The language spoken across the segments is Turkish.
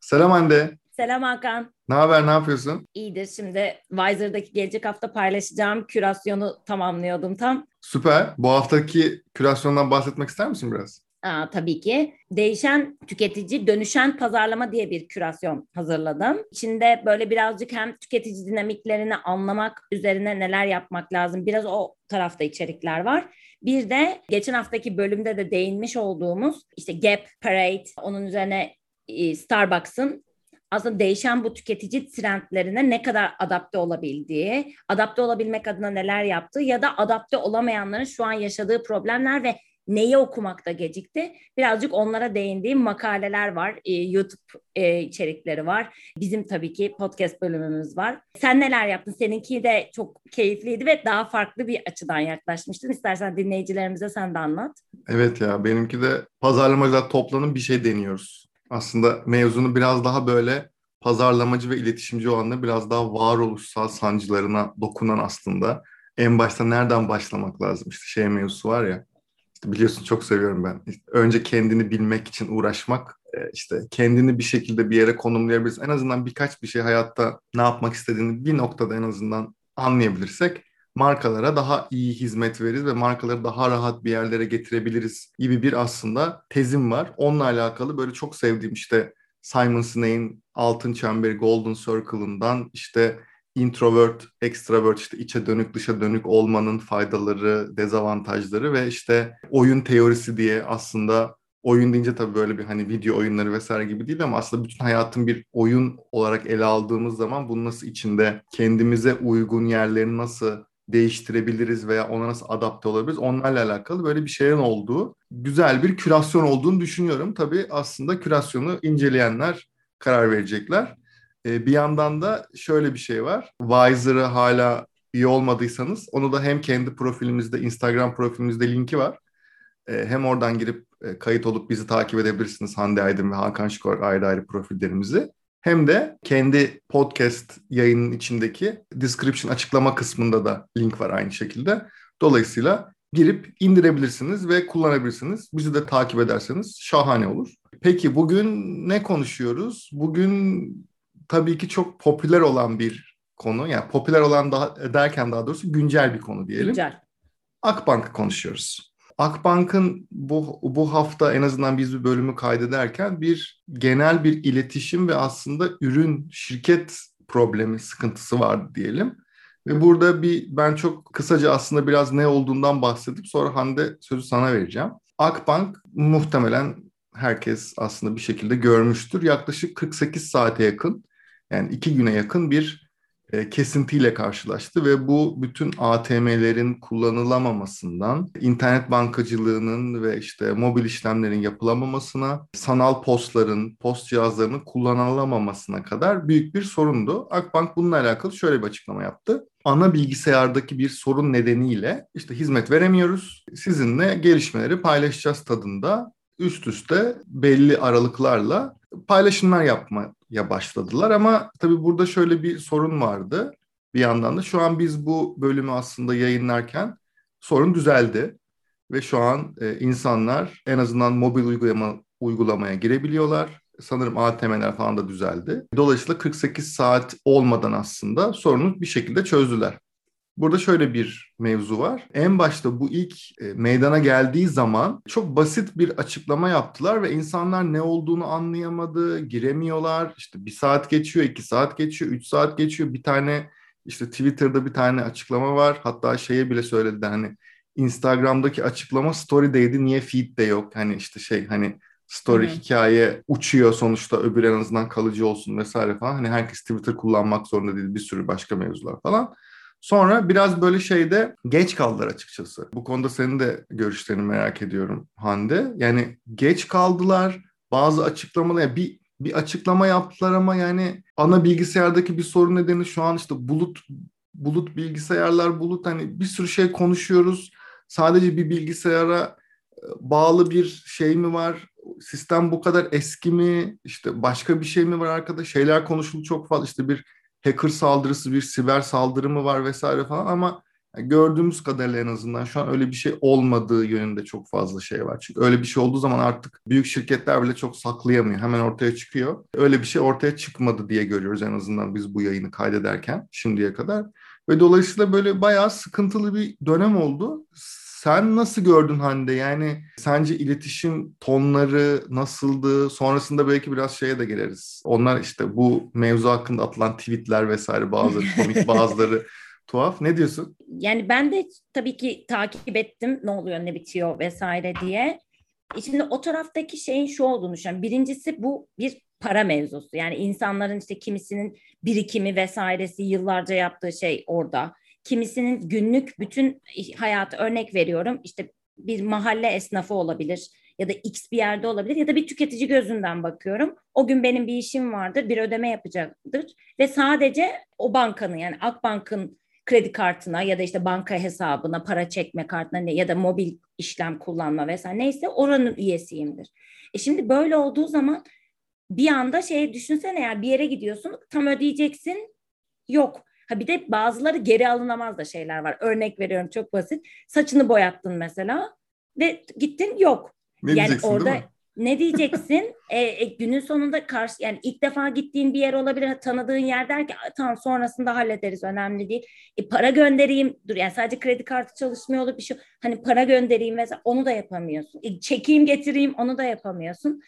Selam Hande. Selam Hakan. Ne haber, ne yapıyorsun? İyidir. Şimdi Wiser'daki gelecek hafta paylaşacağım kürasyonu tamamlıyordum tam. Süper. Bu haftaki kürasyondan bahsetmek ister misin biraz? Aa, tabii ki. Değişen tüketici, dönüşen pazarlama diye bir kürasyon hazırladım. İçinde böyle birazcık hem tüketici dinamiklerini anlamak üzerine neler yapmak lazım. Biraz o tarafta içerikler var. Bir de geçen haftaki bölümde de değinmiş olduğumuz işte Gap, Parade, onun üzerine e, Starbucks'ın aslında değişen bu tüketici trendlerine ne kadar adapte olabildiği, adapte olabilmek adına neler yaptığı ya da adapte olamayanların şu an yaşadığı problemler ve neyi okumakta gecikti. Birazcık onlara değindiğim makaleler var. E, YouTube e, içerikleri var. Bizim tabii ki podcast bölümümüz var. Sen neler yaptın? Seninki de çok keyifliydi ve daha farklı bir açıdan yaklaşmıştın. İstersen dinleyicilerimize sen de anlat. Evet ya benimki de pazarlamacılar toplanıp bir şey deniyoruz. Aslında mevzunu biraz daha böyle pazarlamacı ve iletişimci olanla biraz daha varoluşsal sancılarına dokunan aslında. En başta nereden başlamak lazım? İşte şey mevzusu var ya işte biliyorsun çok seviyorum ben. önce kendini bilmek için uğraşmak, e, işte kendini bir şekilde bir yere konumlayabiliriz. En azından birkaç bir şey hayatta ne yapmak istediğini bir noktada en azından anlayabilirsek markalara daha iyi hizmet veririz ve markaları daha rahat bir yerlere getirebiliriz gibi bir aslında tezim var. Onunla alakalı böyle çok sevdiğim işte Simon Sinek'in Altın Çemberi Golden Circle'ından işte introvert, extrovert işte içe dönük dışa dönük olmanın faydaları, dezavantajları ve işte oyun teorisi diye aslında oyun deyince tabii böyle bir hani video oyunları vesaire gibi değil ama aslında bütün hayatın bir oyun olarak ele aldığımız zaman bunu nasıl içinde kendimize uygun yerlerini nasıl değiştirebiliriz veya ona nasıl adapte olabiliriz onlarla alakalı böyle bir şeyin olduğu güzel bir kürasyon olduğunu düşünüyorum. Tabii aslında kürasyonu inceleyenler karar verecekler. E, bir yandan da şöyle bir şey var. Wiser'ı hala iyi olmadıysanız onu da hem kendi profilimizde, Instagram profilimizde linki var. E, hem oradan girip e, kayıt olup bizi takip edebilirsiniz Hande Aydın ve Hakan Şikor ayrı ayrı profillerimizi. Hem de kendi podcast yayının içindeki description açıklama kısmında da link var aynı şekilde. Dolayısıyla girip indirebilirsiniz ve kullanabilirsiniz. Bizi de takip ederseniz şahane olur. Peki bugün ne konuşuyoruz? Bugün tabii ki çok popüler olan bir konu. Yani popüler olan daha derken daha doğrusu güncel bir konu diyelim. Güncel. Akbank konuşuyoruz. Akbank'ın bu bu hafta en azından biz bir bölümü kaydederken bir genel bir iletişim ve aslında ürün şirket problemi sıkıntısı vardı diyelim. Ve burada bir ben çok kısaca aslında biraz ne olduğundan bahsedip sonra Hande sözü sana vereceğim. Akbank muhtemelen herkes aslında bir şekilde görmüştür. Yaklaşık 48 saate yakın yani iki güne yakın bir kesintiyle karşılaştı ve bu bütün ATM'lerin kullanılamamasından, internet bankacılığının ve işte mobil işlemlerin yapılamamasına, sanal postların, post cihazlarının kullanılamamasına kadar büyük bir sorundu. Akbank bununla alakalı şöyle bir açıklama yaptı. Ana bilgisayardaki bir sorun nedeniyle işte hizmet veremiyoruz. Sizinle gelişmeleri paylaşacağız tadında üst üste belli aralıklarla paylaşımlar yapmaya başladılar ama tabii burada şöyle bir sorun vardı bir yandan da. Şu an biz bu bölümü aslında yayınlarken sorun düzeldi ve şu an e, insanlar en azından mobil uygulama uygulamaya girebiliyorlar. Sanırım ATM'ler falan da düzeldi. Dolayısıyla 48 saat olmadan aslında sorunu bir şekilde çözdüler. Burada şöyle bir mevzu var. En başta bu ilk e, meydana geldiği zaman çok basit bir açıklama yaptılar ve insanlar ne olduğunu anlayamadı, giremiyorlar. İşte bir saat geçiyor, iki saat geçiyor, üç saat geçiyor. Bir tane işte Twitter'da bir tane açıklama var. Hatta şeye bile söyledi hani Instagram'daki açıklama story'deydi niye feed'de yok? Hani işte şey hani story Hı-hı. hikaye uçuyor sonuçta öbür en azından kalıcı olsun vesaire falan. Hani herkes Twitter kullanmak zorunda değil bir sürü başka mevzular falan. Sonra biraz böyle şeyde geç kaldılar açıkçası. Bu konuda senin de görüşlerini merak ediyorum Hande. Yani geç kaldılar. Bazı açıklamalar yani bir bir açıklama yaptılar ama yani ana bilgisayardaki bir sorun nedeni şu an işte bulut bulut bilgisayarlar bulut hani bir sürü şey konuşuyoruz. Sadece bir bilgisayara e, bağlı bir şey mi var? Sistem bu kadar eski mi? İşte başka bir şey mi var arkada? Şeyler konuşuldu çok fazla. İşte bir hacker saldırısı, bir siber saldırı mı var vesaire falan ama gördüğümüz kadarıyla en azından şu an öyle bir şey olmadığı yönünde çok fazla şey var. Çünkü öyle bir şey olduğu zaman artık büyük şirketler bile çok saklayamıyor. Hemen ortaya çıkıyor. Öyle bir şey ortaya çıkmadı diye görüyoruz en azından biz bu yayını kaydederken şimdiye kadar. Ve dolayısıyla böyle bayağı sıkıntılı bir dönem oldu. Sen nasıl gördün Hande? Yani sence iletişim tonları nasıldı? Sonrasında belki biraz şeye de geliriz. Onlar işte bu mevzu hakkında atılan tweetler vesaire bazıları komik bazıları tuhaf. Ne diyorsun? Yani ben de tabii ki takip ettim ne oluyor ne bitiyor vesaire diye. E şimdi o taraftaki şeyin şu olduğunu düşünüyorum. Birincisi bu bir para mevzusu. Yani insanların işte kimisinin birikimi vesairesi yıllarca yaptığı şey orada. Kimisinin günlük bütün hayatı örnek veriyorum. İşte bir mahalle esnafı olabilir ya da X bir yerde olabilir ya da bir tüketici gözünden bakıyorum. O gün benim bir işim vardır, bir ödeme yapacaktır ve sadece o bankanın yani Akbank'ın kredi kartına ya da işte banka hesabına para çekme kartına ya da mobil işlem kullanma vesaire neyse oranın üyesiyimdir. E şimdi böyle olduğu zaman bir anda şey düşünsene ya bir yere gidiyorsun tam ödeyeceksin yok. Ha bir de bazıları geri alınamaz da şeyler var. Örnek veriyorum çok basit. Saçını boyattın mesela ve gittin yok. Ne yani orada ne diyeceksin? e, e, günün sonunda karşı yani ilk defa gittiğin bir yer olabilir, tanıdığın yer der ki tamam sonrasında hallederiz önemli değil. E, para göndereyim dur yani sadece kredi kartı çalışmıyor olur bir şey. Hani para göndereyim mesela onu da yapamıyorsun. E, çekeyim getireyim onu da yapamıyorsun.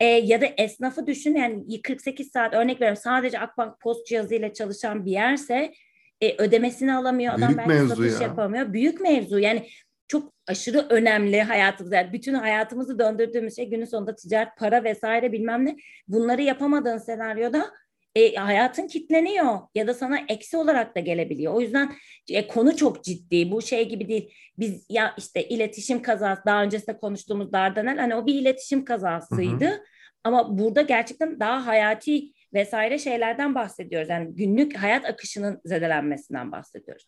E, ya da esnafı düşün yani 48 saat örnek veriyorum sadece Akbank post cihazıyla çalışan bir yerse e, ödemesini alamıyor adam Büyük belki satış ya. yapamıyor. Büyük mevzu yani çok aşırı önemli hayatımız. Yani bütün hayatımızı döndürdüğümüz şey günün sonunda ticaret, para vesaire bilmem ne. Bunları yapamadığın senaryoda e, hayatın kitleniyor ya da sana eksi olarak da gelebiliyor. O yüzden e, konu çok ciddi. Bu şey gibi değil. Biz ya işte iletişim kazası daha öncesinde konuştuğumuz Dardanel hani o bir iletişim kazasıydı. Hı hı. Ama burada gerçekten daha hayati vesaire şeylerden bahsediyoruz. Yani günlük hayat akışının zedelenmesinden bahsediyoruz.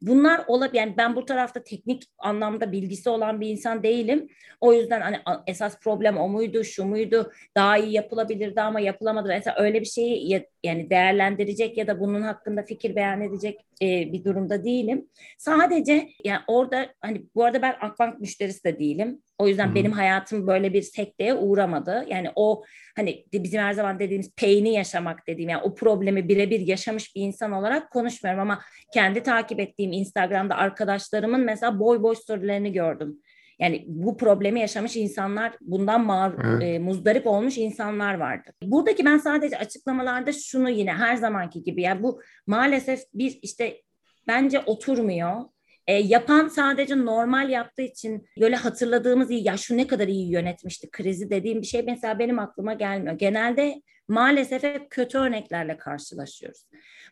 Bunlar olabilir. Yani ben bu tarafta teknik anlamda bilgisi olan bir insan değilim. O yüzden hani esas problem o muydu, şu muydu, daha iyi yapılabilirdi ama yapılamadı. Mesela öyle bir şeyi yani değerlendirecek ya da bunun hakkında fikir beyan edecek e, bir durumda değilim. Sadece yani orada hani bu arada ben Akbank müşterisi de değilim. O yüzden Hı-hı. benim hayatım böyle bir sekteye uğramadı. Yani o hani bizim her zaman dediğimiz peyni yaşamak dediğim yani o problemi birebir yaşamış bir insan olarak konuşmuyorum ama kendi takip ettiğim Instagram'da arkadaşlarımın mesela boy boy storylerini gördüm. Yani bu problemi yaşamış insanlar, bundan mar- evet. e, muzdarip olmuş insanlar vardı. Buradaki ben sadece açıklamalarda şunu yine her zamanki gibi yani bu maalesef bir işte bence oturmuyor. E, yapan sadece normal yaptığı için böyle hatırladığımız iyi ya şu ne kadar iyi yönetmişti krizi dediğim bir şey mesela benim aklıma gelmiyor. Genelde maalesef hep kötü örneklerle karşılaşıyoruz.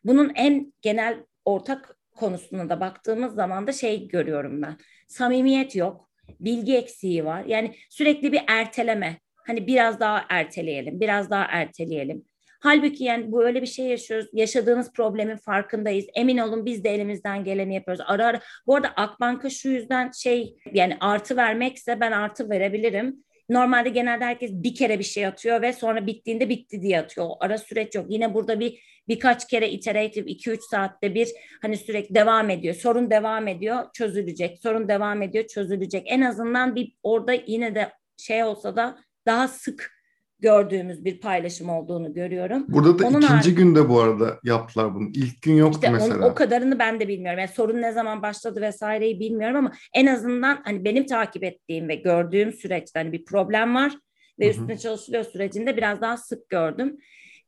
Bunun en genel ortak konusuna da baktığımız zaman da şey görüyorum ben. Samimiyet yok, bilgi eksiği var. Yani sürekli bir erteleme. Hani biraz daha erteleyelim, biraz daha erteleyelim. Halbuki yani bu öyle bir şey yaşıyoruz. Yaşadığınız problemin farkındayız. Emin olun biz de elimizden geleni yapıyoruz. Ara ara. Bu arada Akbank'a şu yüzden şey yani artı vermekse ben artı verebilirim. Normalde genelde herkes bir kere bir şey atıyor ve sonra bittiğinde bitti diye atıyor. O ara süreç yok. Yine burada bir birkaç kere iteratif 2-3 saatte bir hani sürekli devam ediyor. Sorun devam ediyor, çözülecek. Sorun devam ediyor, çözülecek. En azından bir orada yine de şey olsa da daha sık gördüğümüz bir paylaşım olduğunu görüyorum. Burada da Onun ikinci haricinde, günde bu arada yaptılar bunu. İlk gün yoktu işte mesela. O kadarını ben de bilmiyorum. Yani sorun ne zaman başladı vesaireyi bilmiyorum ama en azından hani benim takip ettiğim ve gördüğüm süreçte hani bir problem var ve Hı-hı. üstüne çalışılıyor sürecinde biraz daha sık gördüm.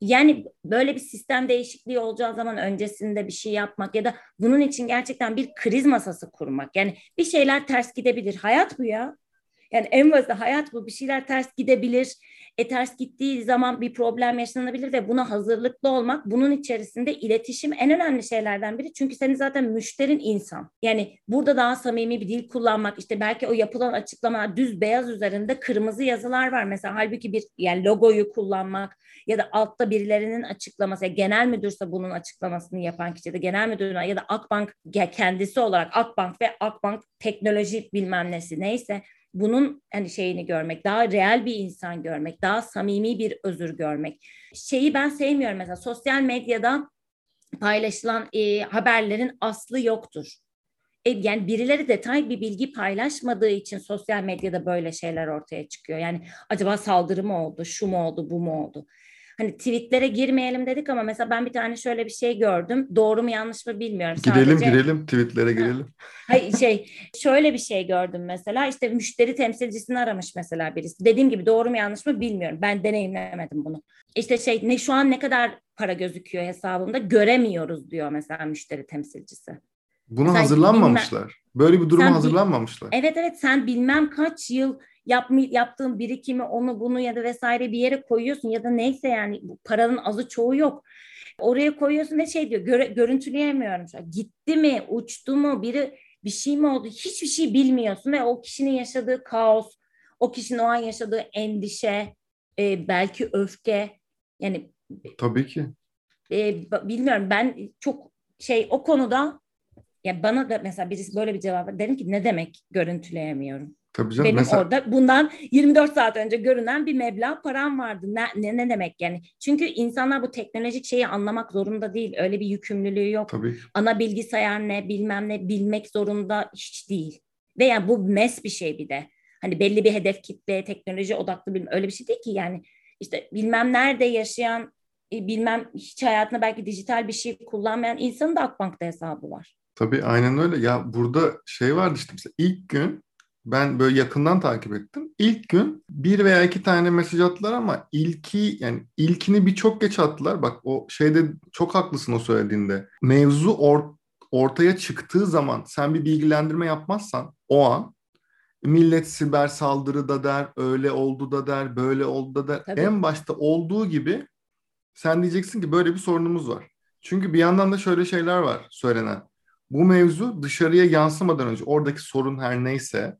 Yani böyle bir sistem değişikliği olacağı zaman öncesinde bir şey yapmak ya da bunun için gerçekten bir kriz masası kurmak. Yani bir şeyler ters gidebilir. Hayat bu ya. Yani en basit hayat bu. Bir şeyler ters gidebilir. E ters gittiği zaman bir problem yaşanabilir ve buna hazırlıklı olmak bunun içerisinde iletişim en önemli şeylerden biri. Çünkü senin zaten müşterin insan. Yani burada daha samimi bir dil kullanmak işte belki o yapılan açıklama düz beyaz üzerinde kırmızı yazılar var. Mesela halbuki bir yani logoyu kullanmak ya da altta birilerinin açıklaması yani genel müdürse bunun açıklamasını yapan kişi de genel müdür ya da Akbank kendisi olarak Akbank ve Akbank teknoloji bilmem nesi neyse bunun hani şeyini görmek, daha real bir insan görmek, daha samimi bir özür görmek. Şeyi ben sevmiyorum mesela sosyal medyada paylaşılan e, haberlerin aslı yoktur. e, yani birileri detay bir bilgi paylaşmadığı için sosyal medyada böyle şeyler ortaya çıkıyor. Yani acaba saldırı mı oldu, şu mu oldu, bu mu oldu? Hani tweetlere girmeyelim dedik ama mesela ben bir tane şöyle bir şey gördüm. Doğru mu yanlış mı bilmiyorum. Girelim Sadece... girelim tweetlere girelim. Hayır şey şöyle bir şey gördüm mesela işte müşteri temsilcisini aramış mesela birisi. Dediğim gibi doğru mu yanlış mı bilmiyorum. Ben deneyimlemedim bunu. İşte şey ne şu an ne kadar para gözüküyor hesabımda göremiyoruz diyor mesela müşteri temsilcisi. Buna mesela hazırlanmamışlar. Bilmem, Böyle bir duruma hazırlanmamışlar. Evet evet sen bilmem kaç yıl yap, yaptığın birikimi onu bunu ya da vesaire bir yere koyuyorsun ya da neyse yani paranın azı çoğu yok. Oraya koyuyorsun ve şey diyor göre, görüntüleyemiyorum. Gitti mi uçtu mu biri bir şey mi oldu hiçbir şey bilmiyorsun ve o kişinin yaşadığı kaos o kişinin o an yaşadığı endişe e, belki öfke yani tabii ki e, bilmiyorum ben çok şey o konuda ya bana da mesela birisi böyle bir cevap derim ki ne demek görüntüleyemiyorum Tabii canım. Benim mesela... orada bundan 24 saat önce görünen bir meblağ param vardı. Ne, ne, ne demek yani? Çünkü insanlar bu teknolojik şeyi anlamak zorunda değil. Öyle bir yükümlülüğü yok. Tabii. Ana bilgisayar ne bilmem ne bilmek zorunda hiç değil. Ve yani bu mes bir şey bir de. Hani belli bir hedef kitle, teknoloji odaklı bilmem öyle bir şey değil ki yani. işte bilmem nerede yaşayan, e, bilmem hiç hayatında belki dijital bir şey kullanmayan insanın da Akbank'ta hesabı var. Tabii aynen öyle. Ya burada şey vardı işte mesela ilk gün ben böyle yakından takip ettim. İlk gün bir veya iki tane mesaj attılar ama ilki yani ilkini bir çok geç attılar. Bak o şeyde çok haklısın o söylediğinde. Mevzu or, ortaya çıktığı zaman sen bir bilgilendirme yapmazsan o an millet siber saldırı da der, öyle oldu da der, böyle oldu da der. Tabii. En başta olduğu gibi sen diyeceksin ki böyle bir sorunumuz var. Çünkü bir yandan da şöyle şeyler var söylenen. Bu mevzu dışarıya yansımadan önce oradaki sorun her neyse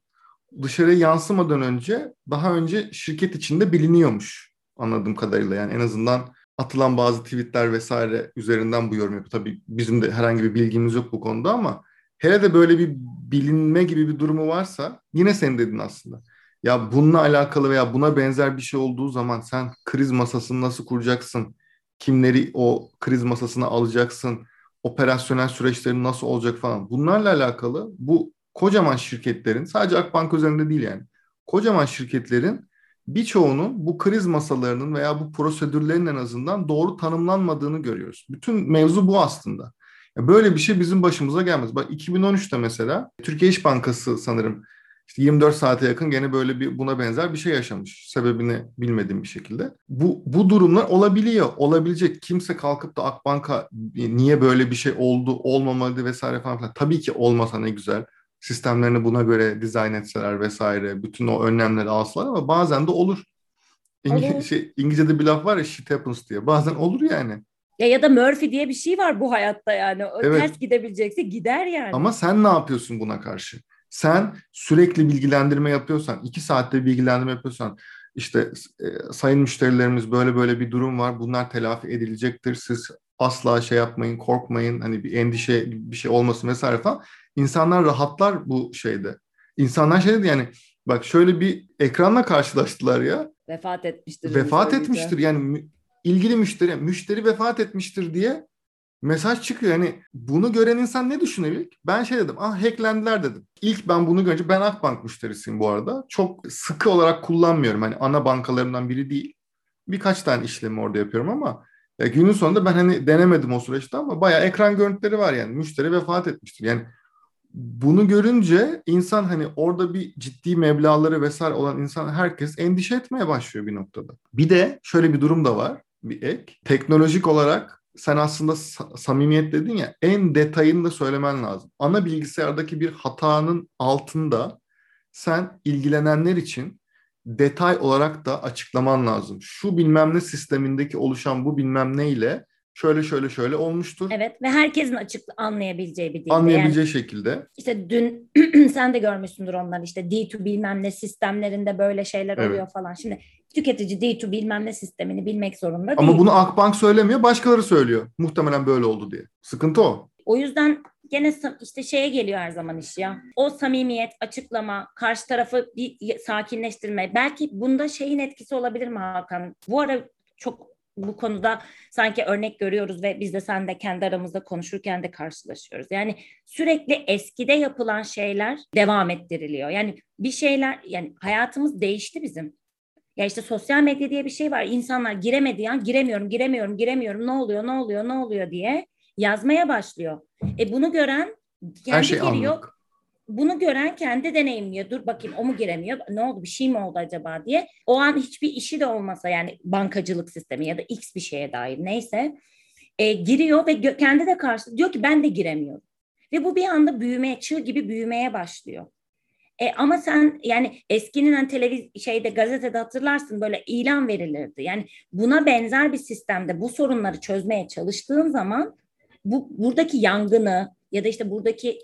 dışarıya yansımadan önce daha önce şirket içinde biliniyormuş anladığım kadarıyla. Yani en azından atılan bazı tweetler vesaire üzerinden bu yorum yapıyor. Tabii bizim de herhangi bir bilgimiz yok bu konuda ama hele de böyle bir bilinme gibi bir durumu varsa yine sen dedin aslında. Ya bununla alakalı veya buna benzer bir şey olduğu zaman sen kriz masasını nasıl kuracaksın? Kimleri o kriz masasına alacaksın? Operasyonel süreçlerin nasıl olacak falan. Bunlarla alakalı bu kocaman şirketlerin sadece Akbank üzerinde değil yani kocaman şirketlerin birçoğunun bu kriz masalarının veya bu prosedürlerin en azından doğru tanımlanmadığını görüyoruz. Bütün mevzu bu aslında. Böyle bir şey bizim başımıza gelmez. Bak 2013'te mesela Türkiye İş Bankası sanırım işte 24 saate yakın gene böyle bir buna benzer bir şey yaşamış. Sebebini bilmediğim bir şekilde. Bu, bu durumlar olabiliyor. Olabilecek. Kimse kalkıp da Akbank'a niye böyle bir şey oldu, olmamalı vesaire falan filan. Tabii ki olmasa ne güzel sistemlerini buna göre dizayn etseler vesaire bütün o önlemleri alsalar ama bazen de olur. İngi- şey, İngilizce'de bir laf var ya shit happens diye. Bazen olur yani. Ya ya da Murphy diye bir şey var bu hayatta yani. O evet. Ters gidebilecekse gider yani. Ama sen ne yapıyorsun buna karşı? Sen sürekli bilgilendirme yapıyorsan, iki saatte bilgilendirme yapıyorsan, işte e, sayın müşterilerimiz böyle böyle bir durum var, bunlar telafi edilecektir, siz asla şey yapmayın, korkmayın, hani bir endişe bir şey olmasın vesaire falan. İnsanlar rahatlar bu şeyde. İnsanlar şey dedi yani bak şöyle bir ekranla karşılaştılar ya. Vefat etmiştir. Vefat etmiştir yani ilgili müşteri, müşteri vefat etmiştir diye mesaj çıkıyor. Yani bunu gören insan ne düşünebilir? Ben şey dedim, ah hacklendiler dedim. İlk ben bunu görünce, ben Akbank müşterisiyim bu arada. Çok sıkı olarak kullanmıyorum. Hani ana bankalarından biri değil. Birkaç tane işlemi orada yapıyorum ama ya günün sonunda ben hani denemedim o süreçte ama bayağı ekran görüntüleri var yani. Müşteri vefat etmiştir. Yani bunu görünce insan hani orada bir ciddi meblaları vesaire olan insan herkes endişe etmeye başlıyor bir noktada. Bir de şöyle bir durum da var bir ek. Teknolojik olarak sen aslında samimiyet dedin ya en detayını da söylemen lazım. Ana bilgisayardaki bir hatanın altında sen ilgilenenler için detay olarak da açıklaman lazım. Şu bilmem ne sistemindeki oluşan bu bilmem ne ile şöyle şöyle şöyle olmuştur. Evet ve herkesin açık anlayabileceği bir dilde. Anlayabileceği yani, şekilde. İşte dün sen de görmüşsündür onlar işte D2 bilmem ne sistemlerinde böyle şeyler evet. oluyor falan. Şimdi tüketici D2 bilmem ne sistemini bilmek zorunda değil. Ama bunu Akbank söylemiyor başkaları söylüyor. Muhtemelen böyle oldu diye. Sıkıntı o. O yüzden gene işte şeye geliyor her zaman iş ya. O samimiyet, açıklama, karşı tarafı bir sakinleştirme. Belki bunda şeyin etkisi olabilir mi Hakan? Bu ara çok bu konuda sanki örnek görüyoruz ve biz de sen de kendi aramızda konuşurken de karşılaşıyoruz. Yani sürekli eskide yapılan şeyler devam ettiriliyor. Yani bir şeyler yani hayatımız değişti bizim. Ya işte sosyal medya diye bir şey var. İnsanlar giremediği an giremiyorum, giremiyorum, giremiyorum. Ne oluyor, ne oluyor, ne oluyor diye yazmaya başlıyor. E bunu gören kendi Her şey giriyor. Anlık. Bunu gören kendi deneyimliyor. Dur bakayım o mu giremiyor? Ne oldu? Bir şey mi oldu acaba diye. O an hiçbir işi de olmasa yani bankacılık sistemi ya da X bir şeye dair neyse e, giriyor ve gö- kendi de karşı diyor ki ben de giremiyorum. Ve bu bir anda büyümeye, çığ gibi büyümeye başlıyor. E, ama sen yani eskinin hani televiz şeyde gazetede hatırlarsın böyle ilan verilirdi. Yani buna benzer bir sistemde bu sorunları çözmeye çalıştığın zaman bu buradaki yangını ya da işte buradaki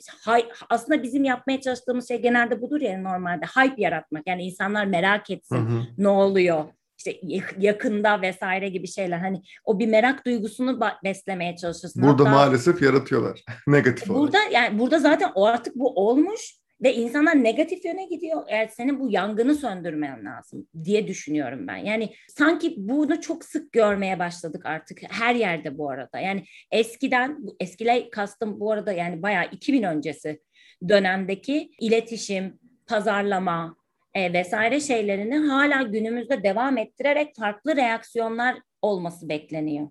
aslında bizim yapmaya çalıştığımız şey genelde budur ya normalde hype yaratmak. Yani insanlar merak etsin hı hı. ne oluyor işte yakında vesaire gibi şeyler hani o bir merak duygusunu beslemeye çalışırsın. Burada Hatta, maalesef yaratıyorlar negatif olarak. Burada yani burada zaten o artık bu olmuş ve insanlar negatif yöne gidiyor. Evet senin bu yangını söndürmen lazım diye düşünüyorum ben. Yani sanki bunu çok sık görmeye başladık artık her yerde bu arada. Yani eskiden eskile kastım bu arada yani bayağı 2000 öncesi dönemdeki iletişim, pazarlama, e, vesaire şeylerini hala günümüzde devam ettirerek farklı reaksiyonlar olması bekleniyor.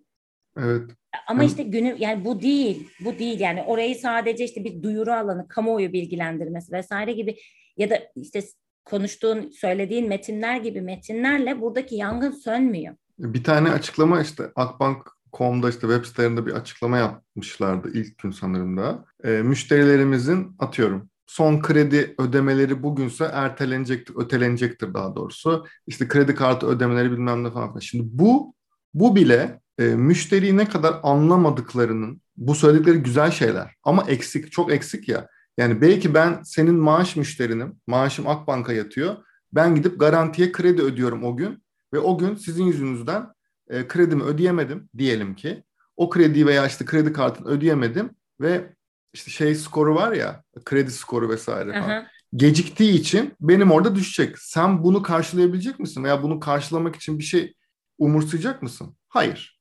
Evet. Ama işte günü yani bu değil, bu değil yani orayı sadece işte bir duyuru alanı, kamuoyu bilgilendirmesi vesaire gibi ya da işte konuştuğun, söylediğin metinler gibi metinlerle buradaki yangın sönmüyor. Bir tane açıklama işte Akbank.com'da işte web sitelerinde bir açıklama yapmışlardı ilk gün sanırım da. E, müşterilerimizin atıyorum son kredi ödemeleri bugünse ertelenecektir, ötelenecektir daha doğrusu. İşte kredi kartı ödemeleri bilmem ne falan. Şimdi bu bu bile e, müşteriyi ne kadar anlamadıklarının bu söyledikleri güzel şeyler ama eksik çok eksik ya. Yani belki ben senin maaş müşterinim. Maaşım Akbank'a yatıyor. Ben gidip garantiye kredi ödüyorum o gün ve o gün sizin yüzünüzden e, kredimi ödeyemedim diyelim ki. O krediyi veya işte kredi kartını ödeyemedim ve işte şey skoru var ya kredi skoru vesaire falan. Aha. Geciktiği için benim orada düşecek. Sen bunu karşılayabilecek misin? Veya bunu karşılamak için bir şey umursayacak mısın? Hayır.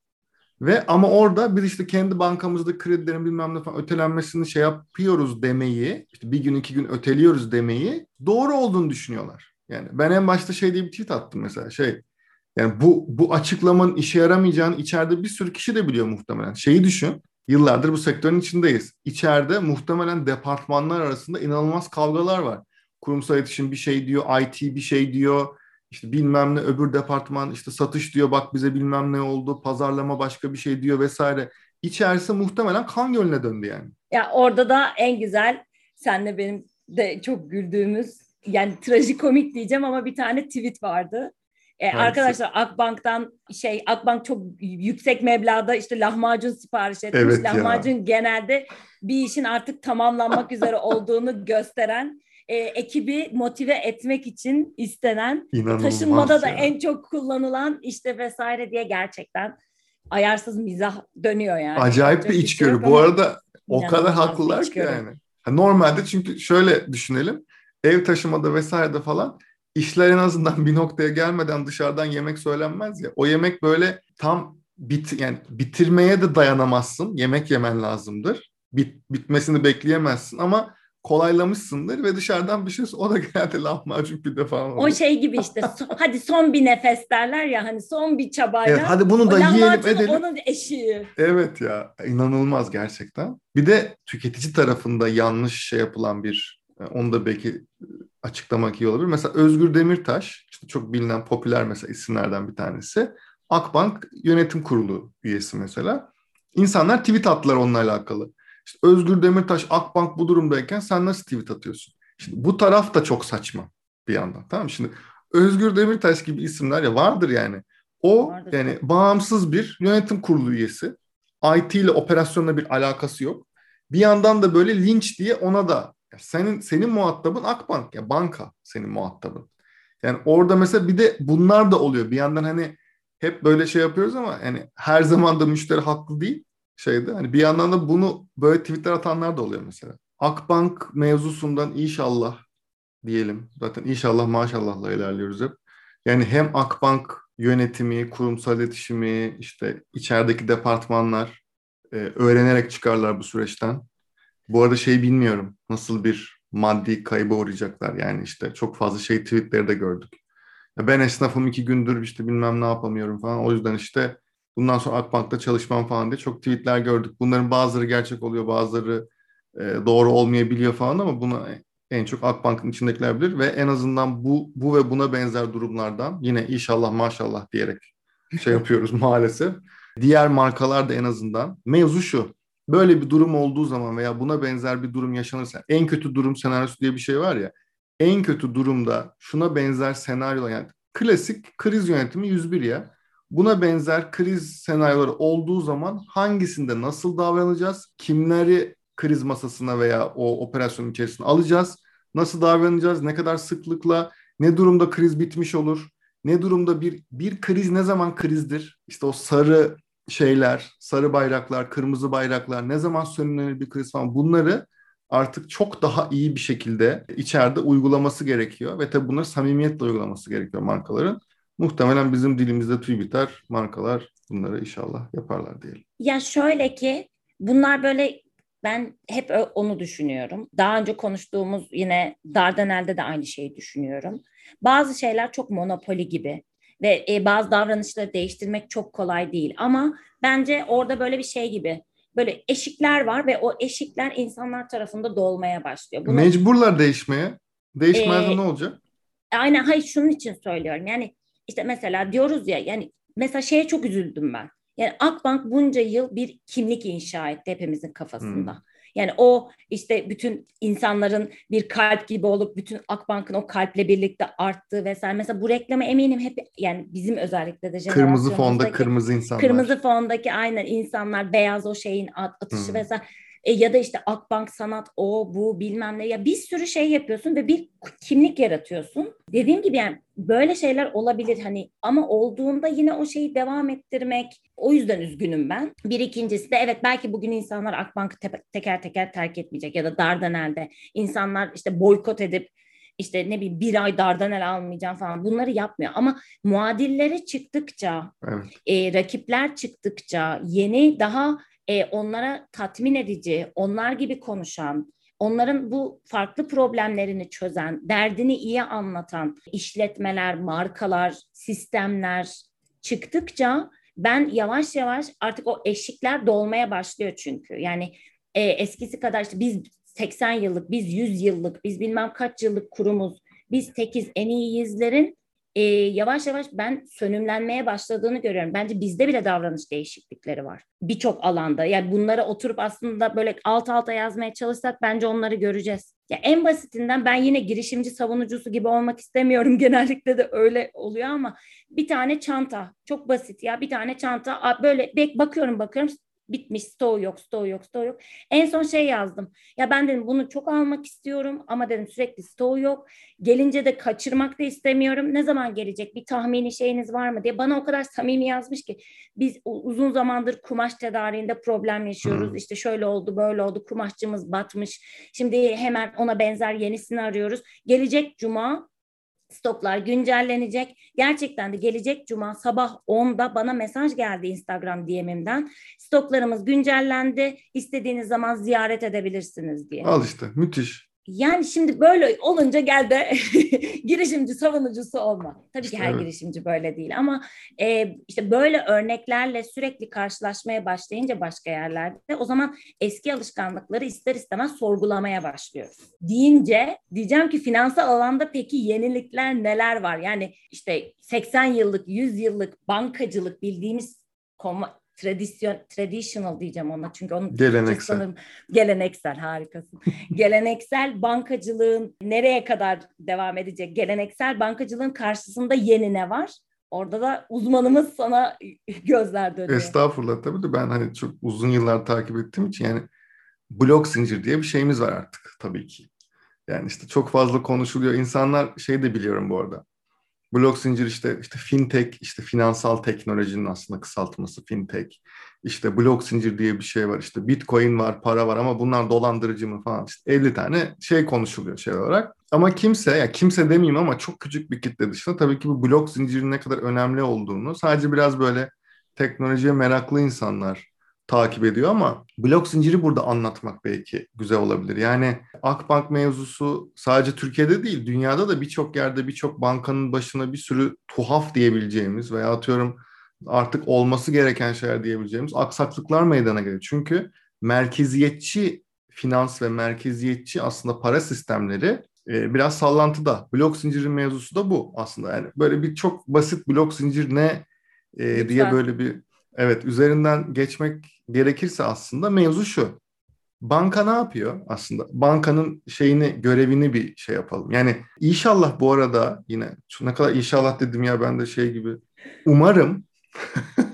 Ve ama orada biz işte kendi bankamızda kredilerin bilmem ne falan ötelenmesini şey yapıyoruz demeyi, işte bir gün iki gün öteliyoruz demeyi doğru olduğunu düşünüyorlar. Yani ben en başta şey diye bir tweet attım mesela şey yani bu bu açıklamanın işe yaramayacağını içeride bir sürü kişi de biliyor muhtemelen. Şeyi düşün. Yıllardır bu sektörün içindeyiz. İçeride muhtemelen departmanlar arasında inanılmaz kavgalar var. Kurumsal iletişim bir şey diyor, IT bir şey diyor, işte bilmem ne öbür departman işte satış diyor bak bize bilmem ne oldu, pazarlama başka bir şey diyor vesaire. İçerisi muhtemelen kan gölüne döndü yani. Ya orada da en güzel senle benim de çok güldüğümüz yani trajikomik diyeceğim ama bir tane tweet vardı. Ee, arkadaşlar Akbank'tan şey Akbank çok yüksek meblağda işte lahmacun sipariş etmiş. Evet lahmacun ya. genelde bir işin artık tamamlanmak üzere olduğunu gösteren e, ekibi motive etmek için istenen İnanılmaz taşınmada ya. da en çok kullanılan işte vesaire diye gerçekten ayarsız mizah dönüyor yani. Acayip bir içgörü. Bu arada o kadar haklılar ki yani. Normalde çünkü şöyle düşünelim. Ev taşımada vesairede falan işler en azından bir noktaya gelmeden dışarıdan yemek söylenmez ya. O yemek böyle tam bit yani bitirmeye de dayanamazsın. Yemek yemen lazımdır. Bit, bitmesini bekleyemezsin ama kolaylamışsındır ve dışarıdan bir şey o da genelde lahmacun pide falan oluyor. O şey gibi işte hadi son bir nefes derler ya hani son bir çabayla. Evet, hadi bunu da yiyelim edelim. onun eşiği. Evet ya inanılmaz gerçekten. Bir de tüketici tarafında yanlış şey yapılan bir e, onu da belki e, açıklamak iyi olabilir. Mesela Özgür Demirtaş işte çok bilinen popüler mesela isimlerden bir tanesi. Akbank Yönetim Kurulu üyesi mesela. İnsanlar tweet attılar onunla alakalı. İşte Özgür Demirtaş Akbank bu durumdayken sen nasıl tweet atıyorsun? Şimdi bu taraf da çok saçma bir yandan. Tamam Şimdi Özgür Demirtaş gibi isimler ya vardır yani. O vardır. yani bağımsız bir yönetim kurulu üyesi. IT ile operasyonla bir alakası yok. Bir yandan da böyle linç diye ona da ya senin senin muhatabın Akbank ya banka senin muhatabın. Yani orada mesela bir de bunlar da oluyor. Bir yandan hani hep böyle şey yapıyoruz ama yani her zaman da müşteri haklı değil şeyde. Hani bir yandan da bunu böyle tweetler atanlar da oluyor mesela. Akbank mevzusundan inşallah diyelim. Zaten inşallah maşallahla ilerliyoruz hep. Yani hem Akbank yönetimi, kurumsal iletişimi, işte içerideki departmanlar e, öğrenerek çıkarlar bu süreçten. Bu arada şey bilmiyorum nasıl bir maddi kayba uğrayacaklar yani işte çok fazla şey tweetleri de gördük. Ya ben esnafım iki gündür işte bilmem ne yapamıyorum falan o yüzden işte bundan sonra Akbank'ta çalışmam falan diye çok tweetler gördük. Bunların bazıları gerçek oluyor bazıları e, doğru olmayabiliyor falan ama bunu en çok Akbank'ın içindekiler bilir ve en azından bu bu ve buna benzer durumlardan yine inşallah maşallah diyerek şey yapıyoruz maalesef. Diğer markalar da en azından mevzu şu. Böyle bir durum olduğu zaman veya buna benzer bir durum yaşanırsa en kötü durum senaryosu diye bir şey var ya. En kötü durumda şuna benzer senaryo yani klasik kriz yönetimi 101 ya. Buna benzer kriz senaryoları olduğu zaman hangisinde nasıl davranacağız? Kimleri kriz masasına veya o operasyonun içerisine alacağız? Nasıl davranacağız? Ne kadar sıklıkla? Ne durumda kriz bitmiş olur? Ne durumda bir bir kriz ne zaman krizdir? İşte o sarı şeyler, sarı bayraklar, kırmızı bayraklar, ne zaman sönümlenir bir kriz falan bunları artık çok daha iyi bir şekilde içeride uygulaması gerekiyor ve tabii bunları samimiyetle uygulaması gerekiyor markaların. Muhtemelen bizim dilimizde tüy biter. Markalar bunları inşallah yaparlar diyelim. Ya şöyle ki bunlar böyle ben hep onu düşünüyorum. Daha önce konuştuğumuz yine Dardanel'de de aynı şeyi düşünüyorum. Bazı şeyler çok monopoli gibi ve e, bazı davranışları değiştirmek çok kolay değil. Ama bence orada böyle bir şey gibi böyle eşikler var ve o eşikler insanlar tarafında dolmaya başlıyor. Bunu, Mecburlar değişmeye. Değişmezse e, ne olacak? Aynen hayır şunun için söylüyorum. Yani işte mesela diyoruz ya yani mesela şeye çok üzüldüm ben. Yani Akbank bunca yıl bir kimlik inşa etti hepimizin kafasında. Hmm. Yani o işte bütün insanların bir kalp gibi olup bütün Akbank'ın o kalple birlikte arttığı vesaire. Mesela bu reklamı eminim hep yani bizim özellikle de kırmızı fonda kırmızı insanlar. Kırmızı fondaki aynen insanlar beyaz o şeyin atışı hmm. vesaire. E, ya da işte Akbank Sanat o bu bilmem ne ya bir sürü şey yapıyorsun ve bir kimlik yaratıyorsun. Dediğim gibi yani böyle şeyler olabilir hani ama olduğunda yine o şeyi devam ettirmek o yüzden üzgünüm ben. Bir ikincisi de evet belki bugün insanlar Akbank'ı te- teker teker terk etmeyecek ya da Dardanel'de insanlar işte boykot edip işte ne bileyim bir ay Dardanel almayacağım falan bunları yapmıyor. Ama muadilleri çıktıkça, evet. e, rakipler çıktıkça yeni daha e, onlara tatmin edici, onlar gibi konuşan, onların bu farklı problemlerini çözen, derdini iyi anlatan işletmeler, markalar, sistemler çıktıkça ben yavaş yavaş artık o eşikler dolmaya başlıyor çünkü. Yani e, eskisi kadar işte biz 80 yıllık, biz 100 yıllık, biz bilmem kaç yıllık kurumuz, biz tekiz en iyiyizlerin e, yavaş yavaş ben sönümlenmeye başladığını görüyorum. Bence bizde bile davranış değişiklikleri var. Birçok alanda. Yani bunları oturup aslında böyle alt alta yazmaya çalışsak bence onları göreceğiz. Ya en basitinden ben yine girişimci savunucusu gibi olmak istemiyorum. Genellikle de öyle oluyor ama bir tane çanta. Çok basit ya. Bir tane çanta. Böyle bek bakıyorum bakıyorum bitmiş stoğu yok stoğu yok stoğu yok. En son şey yazdım. Ya ben dedim bunu çok almak istiyorum ama dedim sürekli stoğu yok. Gelince de kaçırmak da istemiyorum. Ne zaman gelecek bir tahmini şeyiniz var mı diye bana o kadar samimi yazmış ki biz uzun zamandır kumaş tedariğinde problem yaşıyoruz. Hmm. İşte şöyle oldu böyle oldu kumaşçımız batmış. Şimdi hemen ona benzer yenisini arıyoruz. Gelecek cuma stoklar güncellenecek. Gerçekten de gelecek cuma sabah 10'da bana mesaj geldi Instagram DM'imden. Stoklarımız güncellendi. İstediğiniz zaman ziyaret edebilirsiniz diye. Al işte müthiş. Yani şimdi böyle olunca gel de girişimci savunucusu olma. Tabii işte ki her evet. girişimci böyle değil ama e, işte böyle örneklerle sürekli karşılaşmaya başlayınca başka yerlerde o zaman eski alışkanlıkları ister istemez sorgulamaya başlıyoruz. Deyince diyeceğim ki finansal alanda peki yenilikler neler var? Yani işte 80 yıllık, 100 yıllık bankacılık bildiğimiz tradisyon traditional diyeceğim ona çünkü onun geleneksel sanırım, geleneksel harikasın. geleneksel bankacılığın nereye kadar devam edecek? Geleneksel bankacılığın karşısında yeni ne var? Orada da uzmanımız sana gözler dönüyor. Estağfurullah tabii de ben hani çok uzun yıllar takip ettiğim için yani blok zincir diye bir şeyimiz var artık tabii ki. Yani işte çok fazla konuşuluyor. İnsanlar şey de biliyorum bu arada. Blok zincir işte işte fintech, işte finansal teknolojinin aslında kısaltması fintech. İşte blok zincir diye bir şey var. İşte bitcoin var, para var ama bunlar dolandırıcı mı falan. İşte 50 tane şey konuşuluyor şey olarak. Ama kimse, ya kimse demeyeyim ama çok küçük bir kitle dışında tabii ki bu blok zincirin ne kadar önemli olduğunu sadece biraz böyle teknolojiye meraklı insanlar takip ediyor ama blok zinciri burada anlatmak belki güzel olabilir. Yani Akbank mevzusu sadece Türkiye'de değil, dünyada da birçok yerde birçok bankanın başına bir sürü tuhaf diyebileceğimiz veya atıyorum artık olması gereken şeyler diyebileceğimiz aksaklıklar meydana geliyor. Çünkü merkeziyetçi finans ve merkeziyetçi aslında para sistemleri e, biraz sallantıda. Blok zincirin mevzusu da bu aslında. Yani böyle bir çok basit blok zincir ne e, diye böyle bir evet üzerinden geçmek gerekirse aslında mevzu şu. Banka ne yapıyor aslında? Bankanın şeyini, görevini bir şey yapalım. Yani inşallah bu arada yine ne kadar inşallah dedim ya ben de şey gibi. Umarım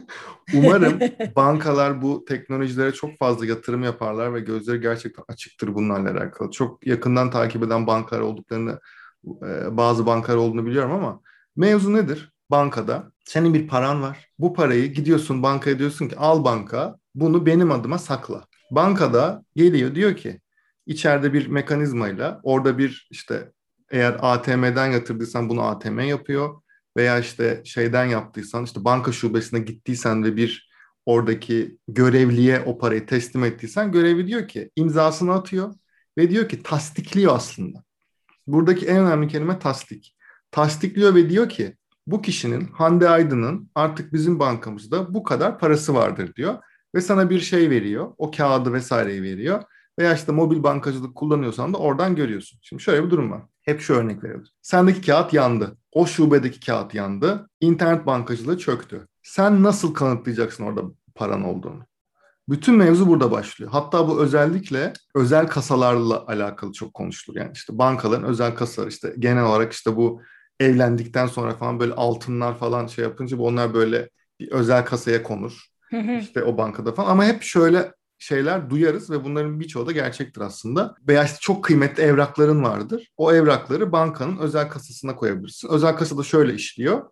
Umarım bankalar bu teknolojilere çok fazla yatırım yaparlar ve gözleri gerçekten açıktır bunlarla alakalı. Çok yakından takip eden bankalar olduklarını, e, bazı bankalar olduğunu biliyorum ama mevzu nedir? Bankada senin bir paran var. Bu parayı gidiyorsun bankaya diyorsun ki al banka bunu benim adıma sakla. Bankada geliyor diyor ki içeride bir mekanizmayla orada bir işte eğer ATM'den yatırdıysan bunu ATM yapıyor veya işte şeyden yaptıysan işte banka şubesine gittiysen ve bir oradaki görevliye o parayı teslim ettiysen görevi diyor ki imzasını atıyor ve diyor ki tasdikliyor aslında. Buradaki en önemli kelime tasdik. Tasdikliyor ve diyor ki bu kişinin Hande Aydın'ın artık bizim bankamızda bu kadar parası vardır diyor ve sana bir şey veriyor. O kağıdı vesaireyi veriyor. Veya işte mobil bankacılık kullanıyorsan da oradan görüyorsun. Şimdi şöyle bir durum var. Hep şu örnek veriyoruz. Sendeki kağıt yandı. O şubedeki kağıt yandı. İnternet bankacılığı çöktü. Sen nasıl kanıtlayacaksın orada paran olduğunu? Bütün mevzu burada başlıyor. Hatta bu özellikle özel kasalarla alakalı çok konuşulur. Yani işte bankaların özel kasaları işte genel olarak işte bu evlendikten sonra falan böyle altınlar falan şey yapınca bu onlar böyle bir özel kasaya konur. işte o bankada falan ama hep şöyle şeyler duyarız ve bunların birçoğu da gerçektir aslında. Veya işte çok kıymetli evrakların vardır. O evrakları bankanın özel kasasına koyabilirsin. Özel kasada şöyle işliyor.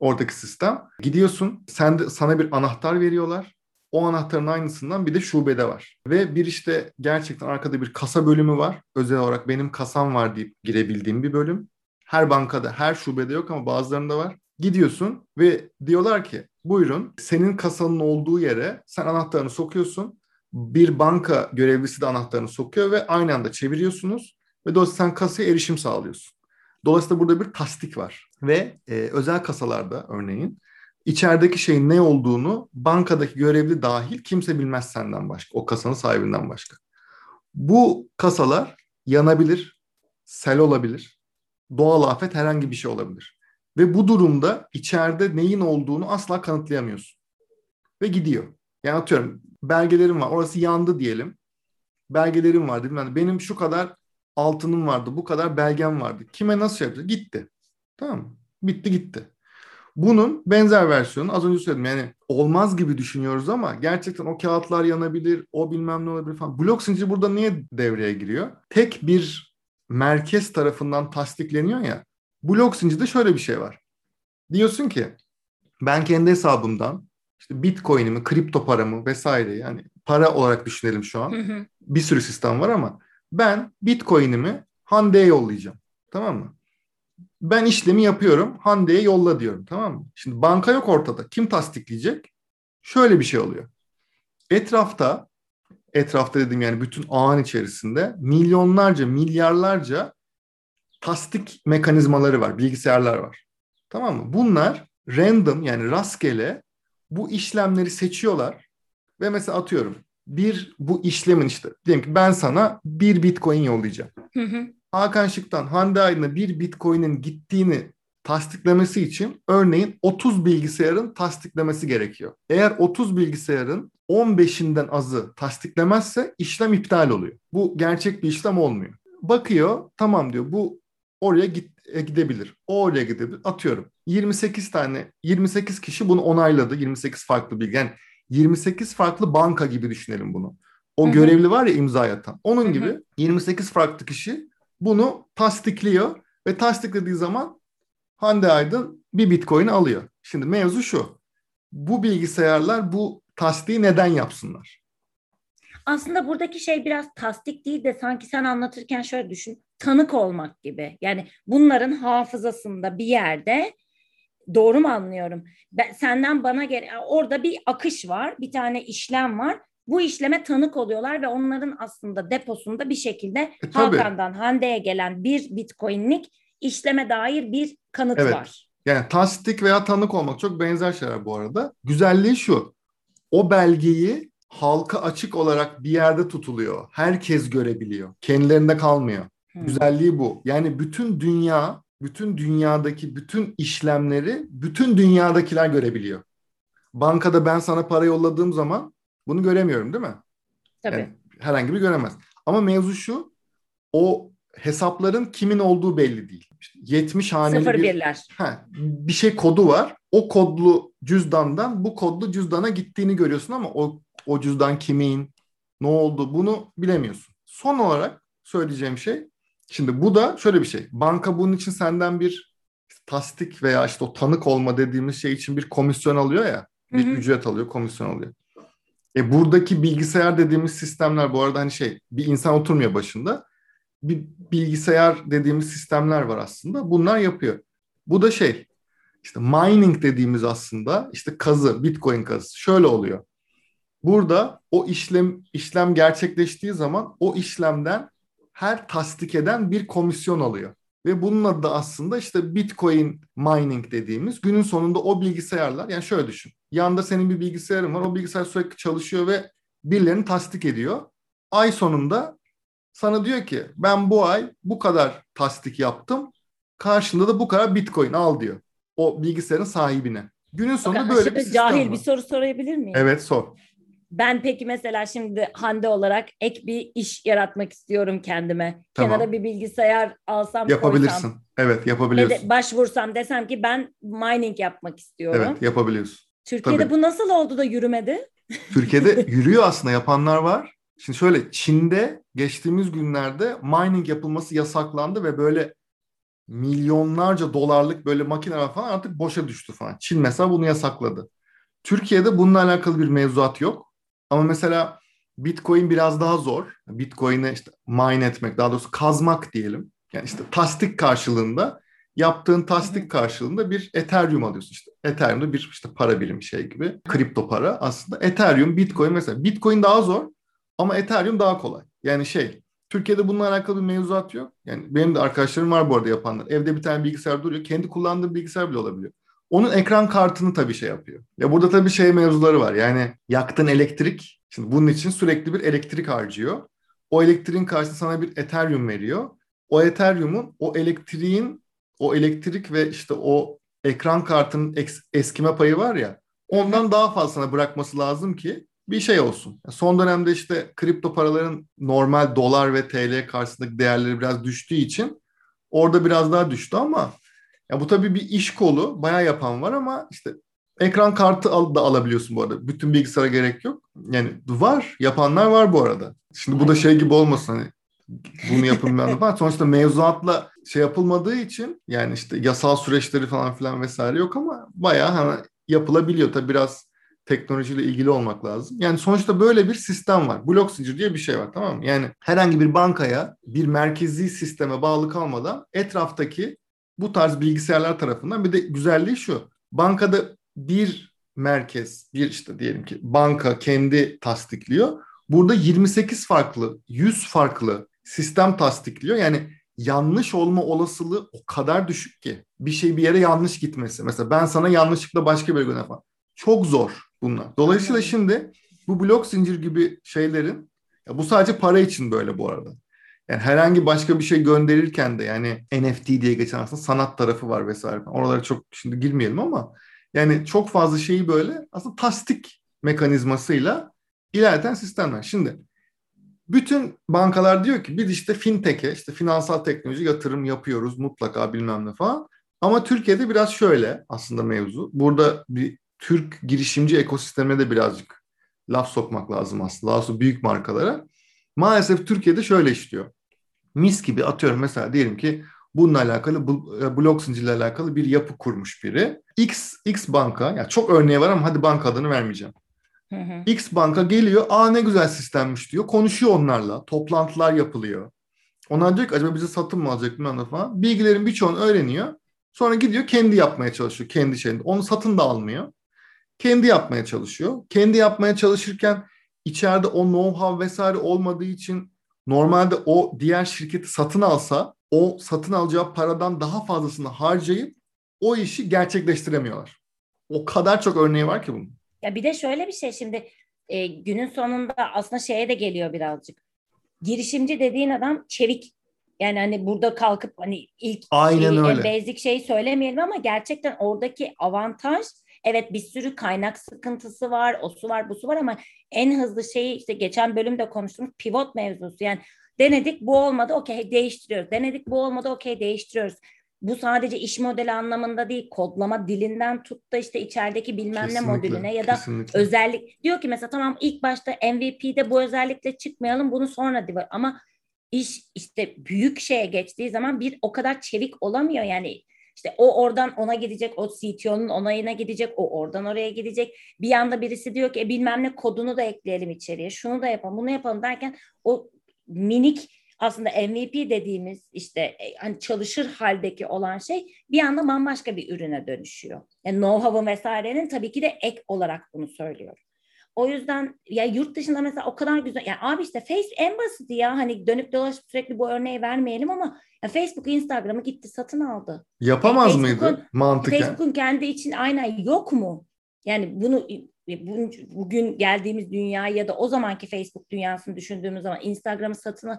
Oradaki sistem. Gidiyorsun, sen de, sana bir anahtar veriyorlar. O anahtarın aynısından bir de şubede var. Ve bir işte gerçekten arkada bir kasa bölümü var. Özel olarak benim kasam var deyip girebildiğim bir bölüm. Her bankada, her şubede yok ama bazılarında var. Gidiyorsun ve diyorlar ki buyurun senin kasanın olduğu yere sen anahtarını sokuyorsun bir banka görevlisi de anahtarını sokuyor ve aynı anda çeviriyorsunuz ve dolayısıyla sen kasaya erişim sağlıyorsun. Dolayısıyla burada bir tasdik var ve e, özel kasalarda örneğin içerideki şeyin ne olduğunu bankadaki görevli dahil kimse bilmez senden başka, o kasanın sahibinden başka. Bu kasalar yanabilir, sel olabilir, doğal afet herhangi bir şey olabilir. Ve bu durumda içeride neyin olduğunu asla kanıtlayamıyorsun. Ve gidiyor. Yani atıyorum belgelerim var. Orası yandı diyelim. Belgelerim vardı. Yani benim şu kadar altınım vardı. Bu kadar belgem vardı. Kime nasıl yapacağız? Gitti. Tamam? Bitti gitti. Bunun benzer versiyonu az önce söyledim. Yani olmaz gibi düşünüyoruz ama gerçekten o kağıtlar yanabilir, o bilmem ne olabilir falan. Blok zinciri burada niye devreye giriyor? Tek bir merkez tarafından tasdikleniyor ya. Blok zincirde şöyle bir şey var. Diyorsun ki ben kendi hesabımdan işte Bitcoin'imi, kripto paramı vesaire yani para olarak düşünelim şu an. Hı hı. Bir sürü sistem var ama ben Bitcoin'imi Hande'ye yollayacağım. Tamam mı? Ben işlemi yapıyorum. Hande'ye yolla diyorum. Tamam mı? Şimdi banka yok ortada. Kim tasdikleyecek? Şöyle bir şey oluyor. Etrafta etrafta dedim yani bütün ağın içerisinde milyonlarca, milyarlarca tasdik mekanizmaları var, bilgisayarlar var. Tamam mı? Bunlar random yani rastgele bu işlemleri seçiyorlar ve mesela atıyorum bir bu işlemin işte diyelim ki ben sana bir bitcoin yollayacağım. Hı hı. Hakan Şık'tan Hande Aydın'a bir bitcoin'in gittiğini tasdiklemesi için örneğin 30 bilgisayarın tasdiklemesi gerekiyor. Eğer 30 bilgisayarın 15'inden azı tasdiklemezse işlem iptal oluyor. Bu gerçek bir işlem olmuyor. Bakıyor tamam diyor bu oraya git, e, gidebilir. O oraya gidebilir. Atıyorum 28 tane 28 kişi bunu onayladı. 28 farklı bilgi. Yani 28 farklı banka gibi düşünelim bunu. O Hı-hı. görevli var ya imza atan. Onun Hı-hı. gibi 28 farklı kişi bunu tasdikliyor ve tasdiklediği zaman Hande Aydın bir bitcoin alıyor. Şimdi mevzu şu. Bu bilgisayarlar bu tasdiği neden yapsınlar? Aslında buradaki şey biraz tasdik değil de sanki sen anlatırken şöyle düşün. Tanık olmak gibi. Yani bunların hafızasında bir yerde doğru mu anlıyorum? Ben, senden bana gel orada bir akış var, bir tane işlem var. Bu işleme tanık oluyorlar ve onların aslında deposunda bir şekilde e, Hakan'dan Hande'ye gelen bir bitcoinlik işleme dair bir kanıt evet. var. Yani tasdik veya tanık olmak çok benzer şeyler bu arada. Güzelliği şu. O belgeyi halka açık olarak bir yerde tutuluyor. Herkes görebiliyor. Kendilerinde kalmıyor. Hmm. Güzelliği bu. Yani bütün dünya, bütün dünyadaki bütün işlemleri bütün dünyadakiler görebiliyor. Bankada ben sana para yolladığım zaman bunu göremiyorum değil mi? Tabii. Yani herhangi bir göremez. Ama mevzu şu. O hesapların kimin olduğu belli değil. İşte 70 haneli Sıfır bir, birler. He, bir şey kodu var. O kodlu cüzdandan bu kodlu cüzdana gittiğini görüyorsun ama o, o cüzdan kimin, ne oldu bunu bilemiyorsun. Son olarak söyleyeceğim şey, şimdi bu da şöyle bir şey. Banka bunun için senden bir tasdik veya işte o tanık olma dediğimiz şey için bir komisyon alıyor ya. Bir hı hı. ücret alıyor, komisyon alıyor. E buradaki bilgisayar dediğimiz sistemler bu arada hani şey bir insan oturmuyor başında bir bilgisayar dediğimiz sistemler var aslında. Bunlar yapıyor. Bu da şey işte mining dediğimiz aslında işte kazı, bitcoin kazısı şöyle oluyor. Burada o işlem işlem gerçekleştiği zaman o işlemden her tasdik eden bir komisyon alıyor. Ve bunun adı da aslında işte Bitcoin mining dediğimiz günün sonunda o bilgisayarlar yani şöyle düşün. Yanda senin bir bilgisayarın var. O bilgisayar sürekli çalışıyor ve birilerini tasdik ediyor. Ay sonunda sana diyor ki ben bu ay bu kadar tasdik yaptım. Karşında da bu kadar bitcoin al diyor. O bilgisayarın sahibine. Günün sonunda Bakın, böyle bir sistem cahil var. bir soru sorabilir miyim? Evet sor. Ben peki mesela şimdi Hande olarak ek bir iş yaratmak istiyorum kendime. Tamam. Kenara bir bilgisayar alsam Yapabilirsin. Koysam, evet yapabiliyorsun. De, başvursam desem ki ben mining yapmak istiyorum. Evet yapabiliyorsun. Türkiye'de Tabii. bu nasıl oldu da yürümedi? Türkiye'de yürüyor aslında yapanlar var. Şimdi şöyle Çin'de geçtiğimiz günlerde mining yapılması yasaklandı ve böyle milyonlarca dolarlık böyle makineler falan artık boşa düştü falan. Çin mesela bunu yasakladı. Türkiye'de bununla alakalı bir mevzuat yok. Ama mesela Bitcoin biraz daha zor. Bitcoin'e işte mine etmek, daha doğrusu kazmak diyelim. Yani işte tasdik karşılığında yaptığın tasdik karşılığında bir Ethereum alıyorsun işte. Ethereum'da bir işte para birimi şey gibi. Kripto para aslında. Ethereum, Bitcoin mesela. Bitcoin daha zor. Ama Ethereum daha kolay. Yani şey Türkiye'de bununla alakalı bir mevzuat yok. Yani benim de arkadaşlarım var bu arada yapanlar. Evde bir tane bilgisayar duruyor. Kendi kullandığı bilgisayar bile olabiliyor. Onun ekran kartını tabii şey yapıyor. Ya burada tabii şey mevzuları var. Yani yaktığın elektrik. Şimdi bunun için sürekli bir elektrik harcıyor. O elektriğin karşısında sana bir Ethereum veriyor. O Ethereum'un o elektriğin o elektrik ve işte o ekran kartının eskime payı var ya ondan daha fazlasına bırakması lazım ki bir şey olsun. Son dönemde işte kripto paraların normal dolar ve TL karşısındaki değerleri biraz düştüğü için orada biraz daha düştü ama ya bu tabii bir iş kolu. Bayağı yapan var ama işte ekran kartı al, da alabiliyorsun bu arada. Bütün bilgisayara gerek yok. Yani var. Yapanlar var bu arada. Şimdi bu da şey gibi olmasın hani bunu yapın ben falan. Sonuçta mevzuatla şey yapılmadığı için yani işte yasal süreçleri falan filan vesaire yok ama bayağı hani yapılabiliyor. Tabii biraz teknolojiyle ilgili olmak lazım. Yani sonuçta böyle bir sistem var. Blok zincir diye bir şey var tamam mı? Yani herhangi bir bankaya bir merkezi sisteme bağlı kalmadan etraftaki bu tarz bilgisayarlar tarafından bir de güzelliği şu. Bankada bir merkez, bir işte diyelim ki banka kendi tasdikliyor. Burada 28 farklı, 100 farklı sistem tasdikliyor. Yani yanlış olma olasılığı o kadar düşük ki. Bir şey bir yere yanlış gitmesi. Mesela ben sana yanlışlıkla başka bir göre falan. Çok zor bunlar. Dolayısıyla şimdi bu blok zincir gibi şeylerin ya bu sadece para için böyle bu arada. Yani herhangi başka bir şey gönderirken de yani NFT diye geçen aslında sanat tarafı var vesaire. Oralara çok şimdi girmeyelim ama yani çok fazla şeyi böyle aslında tasdik mekanizmasıyla ilerleten sistemler. Şimdi bütün bankalar diyor ki biz işte fintech'e işte finansal teknoloji yatırım yapıyoruz mutlaka bilmem ne falan. Ama Türkiye'de biraz şöyle aslında mevzu. Burada bir Türk girişimci ekosistemine de birazcık laf sokmak lazım aslında. Daha büyük markalara. Maalesef Türkiye'de şöyle işliyor. Mis gibi atıyorum mesela diyelim ki bununla alakalı e, blok zincirle alakalı bir yapı kurmuş biri. X X banka yani çok örneği var ama hadi banka adını vermeyeceğim. Hı hı. X banka geliyor. Aa ne güzel sistemmiş diyor. Konuşuyor onlarla. Toplantılar yapılıyor. Onlar diyor ki acaba bize satın mı alacak ne falan. Bilgilerin birçoğunu öğreniyor. Sonra gidiyor kendi yapmaya çalışıyor. Kendi şeyinde. Onu satın da almıyor. Kendi yapmaya çalışıyor. Kendi yapmaya çalışırken içeride o know-how vesaire olmadığı için normalde o diğer şirketi satın alsa o satın alacağı paradan daha fazlasını harcayıp o işi gerçekleştiremiyorlar. O kadar çok örneği var ki bunun. Ya bir de şöyle bir şey şimdi e, günün sonunda aslında şeye de geliyor birazcık. Girişimci dediğin adam çevik. Yani hani burada kalkıp hani ilk Aynen şeyi, öyle. basic şeyi söylemeyelim ama gerçekten oradaki avantaj evet bir sürü kaynak sıkıntısı var, o su var, bu su var ama en hızlı şeyi işte geçen bölümde konuştuğumuz pivot mevzusu. Yani denedik bu olmadı okey değiştiriyoruz. Denedik bu olmadı okey değiştiriyoruz bu sadece iş modeli anlamında değil kodlama dilinden tut da işte içerideki bilmem kesinlikle, ne modülüne ya da kesinlikle. özellik diyor ki mesela tamam ilk başta MVP'de bu özellikle çıkmayalım bunu sonra diyor ama iş işte büyük şeye geçtiği zaman bir o kadar çevik olamıyor yani işte o oradan ona gidecek, o CTO'nun onayına gidecek, o oradan oraya gidecek. Bir yanda birisi diyor ki e, bilmem ne kodunu da ekleyelim içeriye, şunu da yapalım, bunu yapalım derken o minik aslında MVP dediğimiz işte e, hani çalışır haldeki olan şey bir anda bambaşka bir ürüne dönüşüyor. Yani know-how'un vesairenin tabii ki de ek olarak bunu söylüyor. O yüzden ya yurt dışında mesela o kadar güzel yani abi işte Face en basiti ya hani dönüp dolaşıp sürekli bu örneği vermeyelim ama ya Facebook Instagram'ı gitti satın aldı. Yapamaz yani mıydı mantıken? Facebook'un kendi için aynen yok mu? Yani bunu bugün geldiğimiz dünya ya da o zamanki Facebook dünyasını düşündüğümüz zaman Instagram'ı satın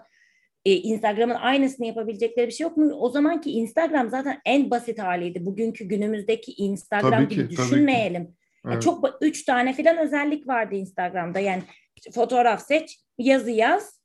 e, Instagram'ın aynısını yapabilecekleri bir şey yok mu? O zamanki Instagram zaten en basit haliydi. Bugünkü günümüzdeki Instagram tabii gibi ki, düşünmeyelim. Evet. Yani çok üç tane filan özellik vardı Instagram'da. Yani fotoğraf seç, yazı yaz.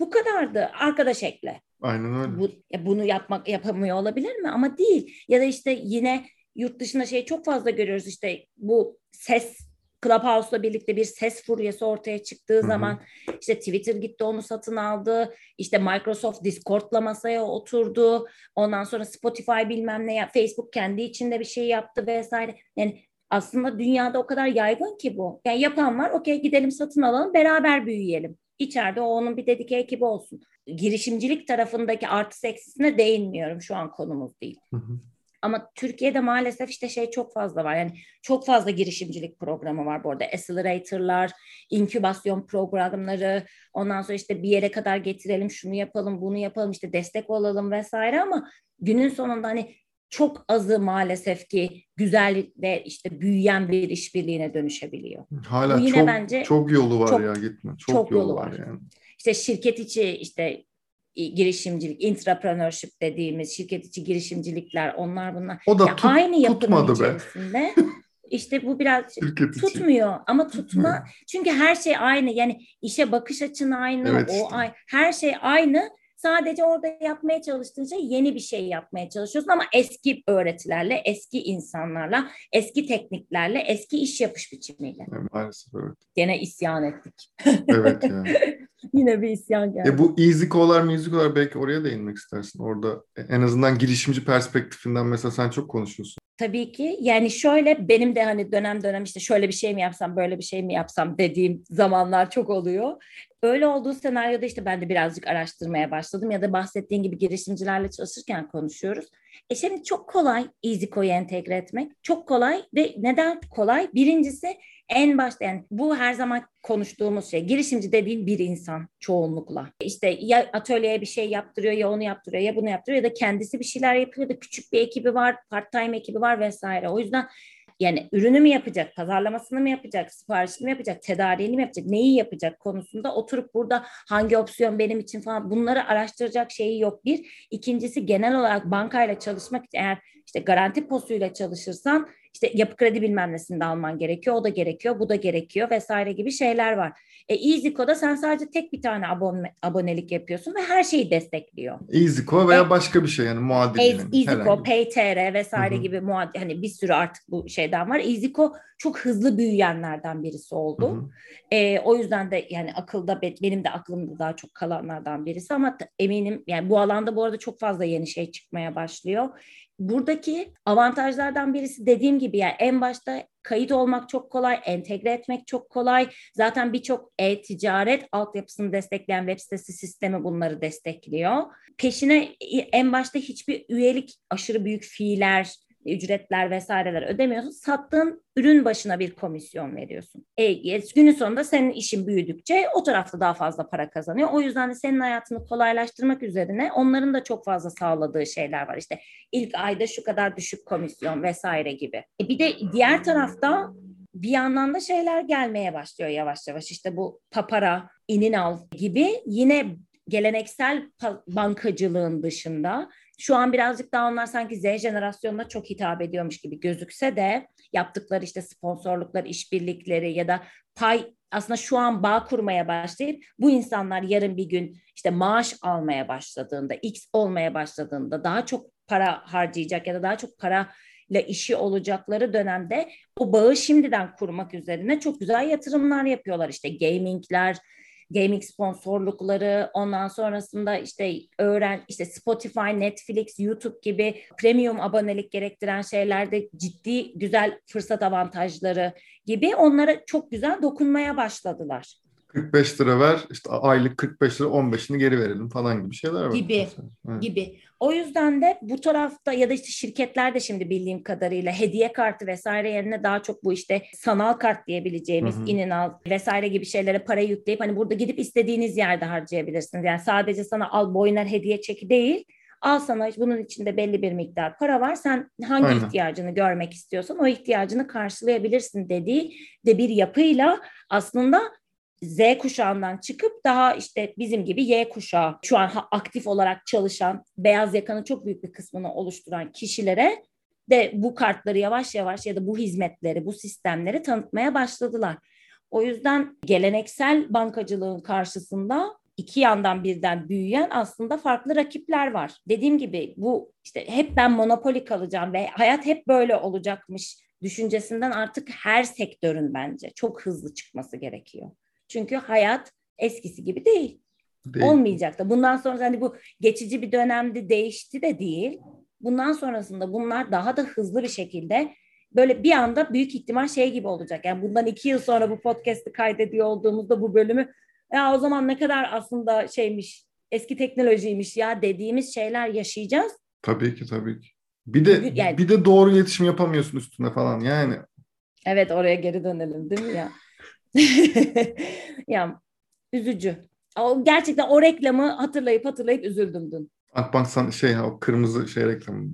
Bu kadardı. Arkadaş ekle. Aynen öyle. Bu, ya bunu yapmak yapamıyor olabilir mi? Ama değil. Ya da işte yine yurt dışında şey çok fazla görüyoruz işte bu ses Clubhouse'la birlikte bir ses furyası ortaya çıktığı Hı-hı. zaman işte Twitter gitti onu satın aldı. İşte Microsoft Discord'la masaya oturdu. Ondan sonra Spotify bilmem ne ya Facebook kendi içinde bir şey yaptı vesaire. Yani aslında dünyada o kadar yaygın ki bu. Yani yapan var okey gidelim satın alalım beraber büyüyelim. İçeride o onun bir dedike ekibi olsun. Girişimcilik tarafındaki artı eksisine değinmiyorum şu an konumuz değil. Hı hı. Ama Türkiye'de maalesef işte şey çok fazla var. Yani çok fazla girişimcilik programı var bu arada. Accelerator'lar, inkübasyon programları, ondan sonra işte bir yere kadar getirelim, şunu yapalım, bunu yapalım, işte destek olalım vesaire ama günün sonunda hani çok azı maalesef ki güzel ve işte büyüyen bir işbirliğine dönüşebiliyor. Hala Bu yine çok, bence çok yolu var çok, ya gitme. Çok, çok yolu, yolu var. var yani. İşte şirket içi işte girişimcilik, intrapreneurship dediğimiz şirket içi girişimcilikler onlar bunlar. O da ya tut, aynı yapının içerisinde. İşte bu biraz tutmuyor ama tutma çünkü her şey aynı yani işe bakış açın aynı evet. o ay her şey aynı Sadece orada yapmaya çalıştığın şey yeni bir şey yapmaya çalışıyorsun ama eski öğretilerle, eski insanlarla, eski tekniklerle, eski iş yapış biçimiyle. Evet, maalesef evet. Gene isyan ettik. Evet yani. Yine bir isyan geldi. E bu EasyCo'lar, MusicCo'lar belki oraya değinmek istersin. Orada en azından girişimci perspektifinden mesela sen çok konuşuyorsun. Tabii ki. Yani şöyle benim de hani dönem dönem işte şöyle bir şey mi yapsam, böyle bir şey mi yapsam dediğim zamanlar çok oluyor. Öyle olduğu senaryoda işte ben de birazcık araştırmaya başladım ya da bahsettiğin gibi girişimcilerle çalışırken konuşuyoruz. E şimdi çok kolay EasyCo'yu entegre etmek. Çok kolay ve neden kolay? Birincisi en başta yani bu her zaman konuştuğumuz şey. Girişimci dediğin bir insan çoğunlukla. İşte ya atölyeye bir şey yaptırıyor ya onu yaptırıyor ya bunu yaptırıyor ya da kendisi bir şeyler yapıyor da küçük bir ekibi var, part-time ekibi var vesaire. O yüzden yani ürünü mü yapacak, pazarlamasını mı yapacak, siparişini mi yapacak, tedariğini mi yapacak, neyi yapacak konusunda oturup burada hangi opsiyon benim için falan bunları araştıracak şeyi yok bir. İkincisi genel olarak bankayla çalışmak eğer işte garanti posuyla çalışırsan işte yapı kredi bilmem nesini de alman gerekiyor. O da gerekiyor, bu da gerekiyor vesaire gibi şeyler var. E, EasyCo'da sen sadece tek bir tane abone, abonelik yapıyorsun ve her şeyi destekliyor. EasyCo veya e, başka bir şey yani muadil. Yani, EasyCo, PayTR vesaire Hı-hı. gibi muadil hani bir sürü artık bu şeyden var. EasyCo çok hızlı büyüyenlerden birisi oldu. E, o yüzden de yani akılda benim de aklımda daha çok kalanlardan birisi ama eminim yani bu alanda bu arada çok fazla yeni şey çıkmaya başlıyor buradaki avantajlardan birisi dediğim gibi yani en başta kayıt olmak çok kolay, entegre etmek çok kolay. Zaten birçok e-ticaret altyapısını destekleyen web sitesi sistemi bunları destekliyor. Peşine en başta hiçbir üyelik aşırı büyük fiiller, ücretler vesaireler ödemiyorsun. Sattığın ürün başına bir komisyon veriyorsun. E, günün sonunda senin işin büyüdükçe o tarafta daha fazla para kazanıyor. O yüzden de senin hayatını kolaylaştırmak üzerine onların da çok fazla sağladığı şeyler var. İşte ilk ayda şu kadar düşük komisyon vesaire gibi. E, bir de diğer tarafta bir yandan da şeyler gelmeye başlıyor yavaş yavaş. İşte bu papara, inin al gibi yine geleneksel bankacılığın dışında şu an birazcık daha onlar sanki Z jenerasyonuna çok hitap ediyormuş gibi gözükse de yaptıkları işte sponsorluklar, işbirlikleri ya da pay aslında şu an bağ kurmaya başlayıp bu insanlar yarın bir gün işte maaş almaya başladığında, X olmaya başladığında daha çok para harcayacak ya da daha çok para ile işi olacakları dönemde o bağı şimdiden kurmak üzerine çok güzel yatırımlar yapıyorlar. İşte gamingler, gaming sponsorlukları, ondan sonrasında işte öğren işte Spotify, Netflix, YouTube gibi premium abonelik gerektiren şeylerde ciddi güzel fırsat avantajları gibi onlara çok güzel dokunmaya başladılar. 45 lira ver işte aylık 45 lira 15'ini geri verelim falan gibi şeyler var. Gibi evet. gibi. O yüzden de bu tarafta ya da işte şirketler de şimdi bildiğim kadarıyla hediye kartı vesaire yerine daha çok bu işte sanal kart diyebileceğimiz hı inin al vesaire gibi şeylere para yükleyip hani burada gidip istediğiniz yerde harcayabilirsiniz. Yani sadece sana al boyner hediye çeki değil al sana bunun içinde belli bir miktar para var. Sen hangi Aynen. ihtiyacını görmek istiyorsan o ihtiyacını karşılayabilirsin dediği de bir yapıyla aslında Z kuşağından çıkıp daha işte bizim gibi Y kuşağı şu an aktif olarak çalışan beyaz yakanın çok büyük bir kısmını oluşturan kişilere de bu kartları yavaş yavaş ya da bu hizmetleri, bu sistemleri tanıtmaya başladılar. O yüzden geleneksel bankacılığın karşısında iki yandan birden büyüyen aslında farklı rakipler var. Dediğim gibi bu işte hep ben monopoli kalacağım ve hayat hep böyle olacakmış düşüncesinden artık her sektörün bence çok hızlı çıkması gerekiyor. Çünkü hayat eskisi gibi değil. değil. Olmayacak da. Bundan sonra hani bu geçici bir dönemde değişti de değil. Bundan sonrasında bunlar daha da hızlı bir şekilde böyle bir anda büyük ihtimal şey gibi olacak. Yani bundan iki yıl sonra bu podcast'i kaydediyor olduğumuzda bu bölümü ya o zaman ne kadar aslında şeymiş eski teknolojiymiş ya dediğimiz şeyler yaşayacağız. Tabii ki tabii ki. Bir de yani, bir de doğru iletişim yapamıyorsun üstüne falan yani. Evet oraya geri dönelim değil mi ya? ya üzücü. O, gerçekten o reklamı hatırlayıp hatırlayıp üzüldüm dün. Akbank san şey o kırmızı şey reklamı.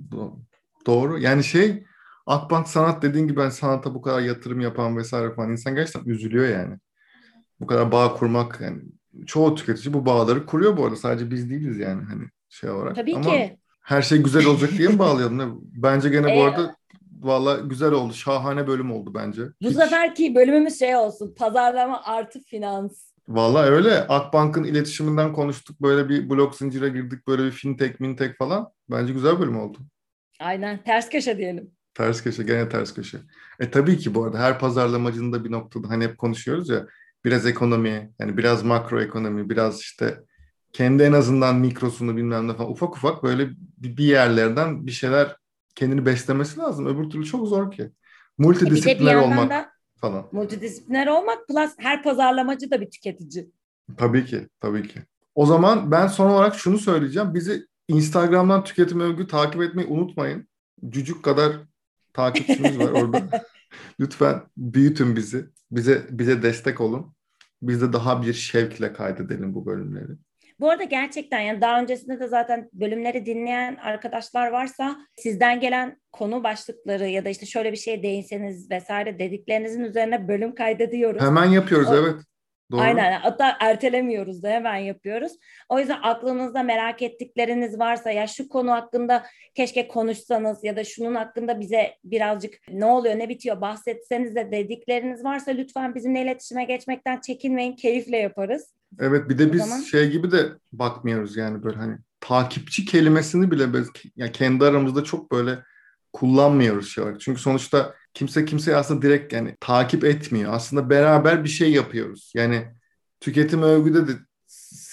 Doğru. Yani şey Akbank sanat dediğin gibi ben sanata bu kadar yatırım yapan vesaire falan insan gerçekten üzülüyor yani. Bu kadar bağ kurmak yani çoğu tüketici bu bağları kuruyor bu arada. Sadece biz değiliz yani hani şey olarak. Tabii Ama ki. Her şey güzel olacak diye mi bağlayalım? Bence gene bu arada Valla güzel oldu. Şahane bölüm oldu bence. Bu Hiç... seferki bölümümüz şey olsun. Pazarlama artı finans. Valla öyle. Akbank'ın iletişiminden konuştuk. Böyle bir blok zincire girdik. Böyle bir fintech, mintech falan. Bence güzel bölüm oldu. Aynen. Ters köşe diyelim. Ters köşe. Gene ters köşe. E tabii ki bu arada her pazarlamacının da bir noktada hani hep konuşuyoruz ya biraz ekonomi, yani biraz makro ekonomi, biraz işte kendi en azından mikrosunu bilmem ne falan ufak ufak böyle bir yerlerden bir şeyler kendini beslemesi lazım. Öbür türlü çok zor ki. Multidisipliner olmak da, falan. Multidisipliner olmak plus her pazarlamacı da bir tüketici. Tabii ki, tabii ki. O zaman ben son olarak şunu söyleyeceğim. Bizi Instagram'dan tüketim övgü takip etmeyi unutmayın. Cücük kadar takipçimiz var orada. Lütfen büyütün bizi. Bize bize destek olun. Biz de daha bir şevkle kaydedelim bu bölümleri. Bu arada gerçekten yani daha öncesinde de zaten bölümleri dinleyen arkadaşlar varsa sizden gelen konu başlıkları ya da işte şöyle bir şeye değinseniz vesaire dediklerinizin üzerine bölüm kaydediyoruz. Hemen yapıyoruz o, evet. Doğru. Aynen. Hatta ertelemiyoruz da hemen yapıyoruz. O yüzden aklınızda merak ettikleriniz varsa ya şu konu hakkında keşke konuşsanız ya da şunun hakkında bize birazcık ne oluyor ne bitiyor bahsetseniz de dedikleriniz varsa lütfen bizimle iletişime geçmekten çekinmeyin. Keyifle yaparız. Evet bir de biz zaman... şey gibi de bakmıyoruz yani böyle hani takipçi kelimesini bile biz yani kendi aramızda çok böyle kullanmıyoruz şey olarak. Çünkü sonuçta kimse kimseyi aslında direkt yani takip etmiyor. Aslında beraber bir şey yapıyoruz. Yani tüketim övgüde de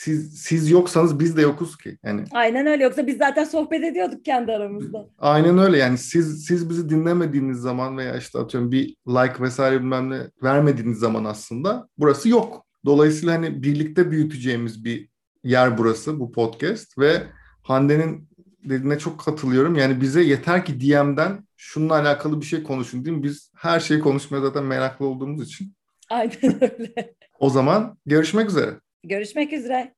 siz siz yoksanız biz de yokuz ki. Yani Aynen öyle. Yoksa biz zaten sohbet ediyorduk kendi aramızda. Aynen öyle. Yani siz siz bizi dinlemediğiniz zaman veya işte atıyorum bir like vesaire bilmem ne vermediğiniz zaman aslında burası yok. Dolayısıyla hani birlikte büyüteceğimiz bir yer burası bu podcast ve Hande'nin dediğine çok katılıyorum. Yani bize yeter ki DM'den şununla alakalı bir şey konuşun değil mi? Biz her şeyi konuşmaya zaten meraklı olduğumuz için. Aynen öyle. O zaman görüşmek üzere. Görüşmek üzere.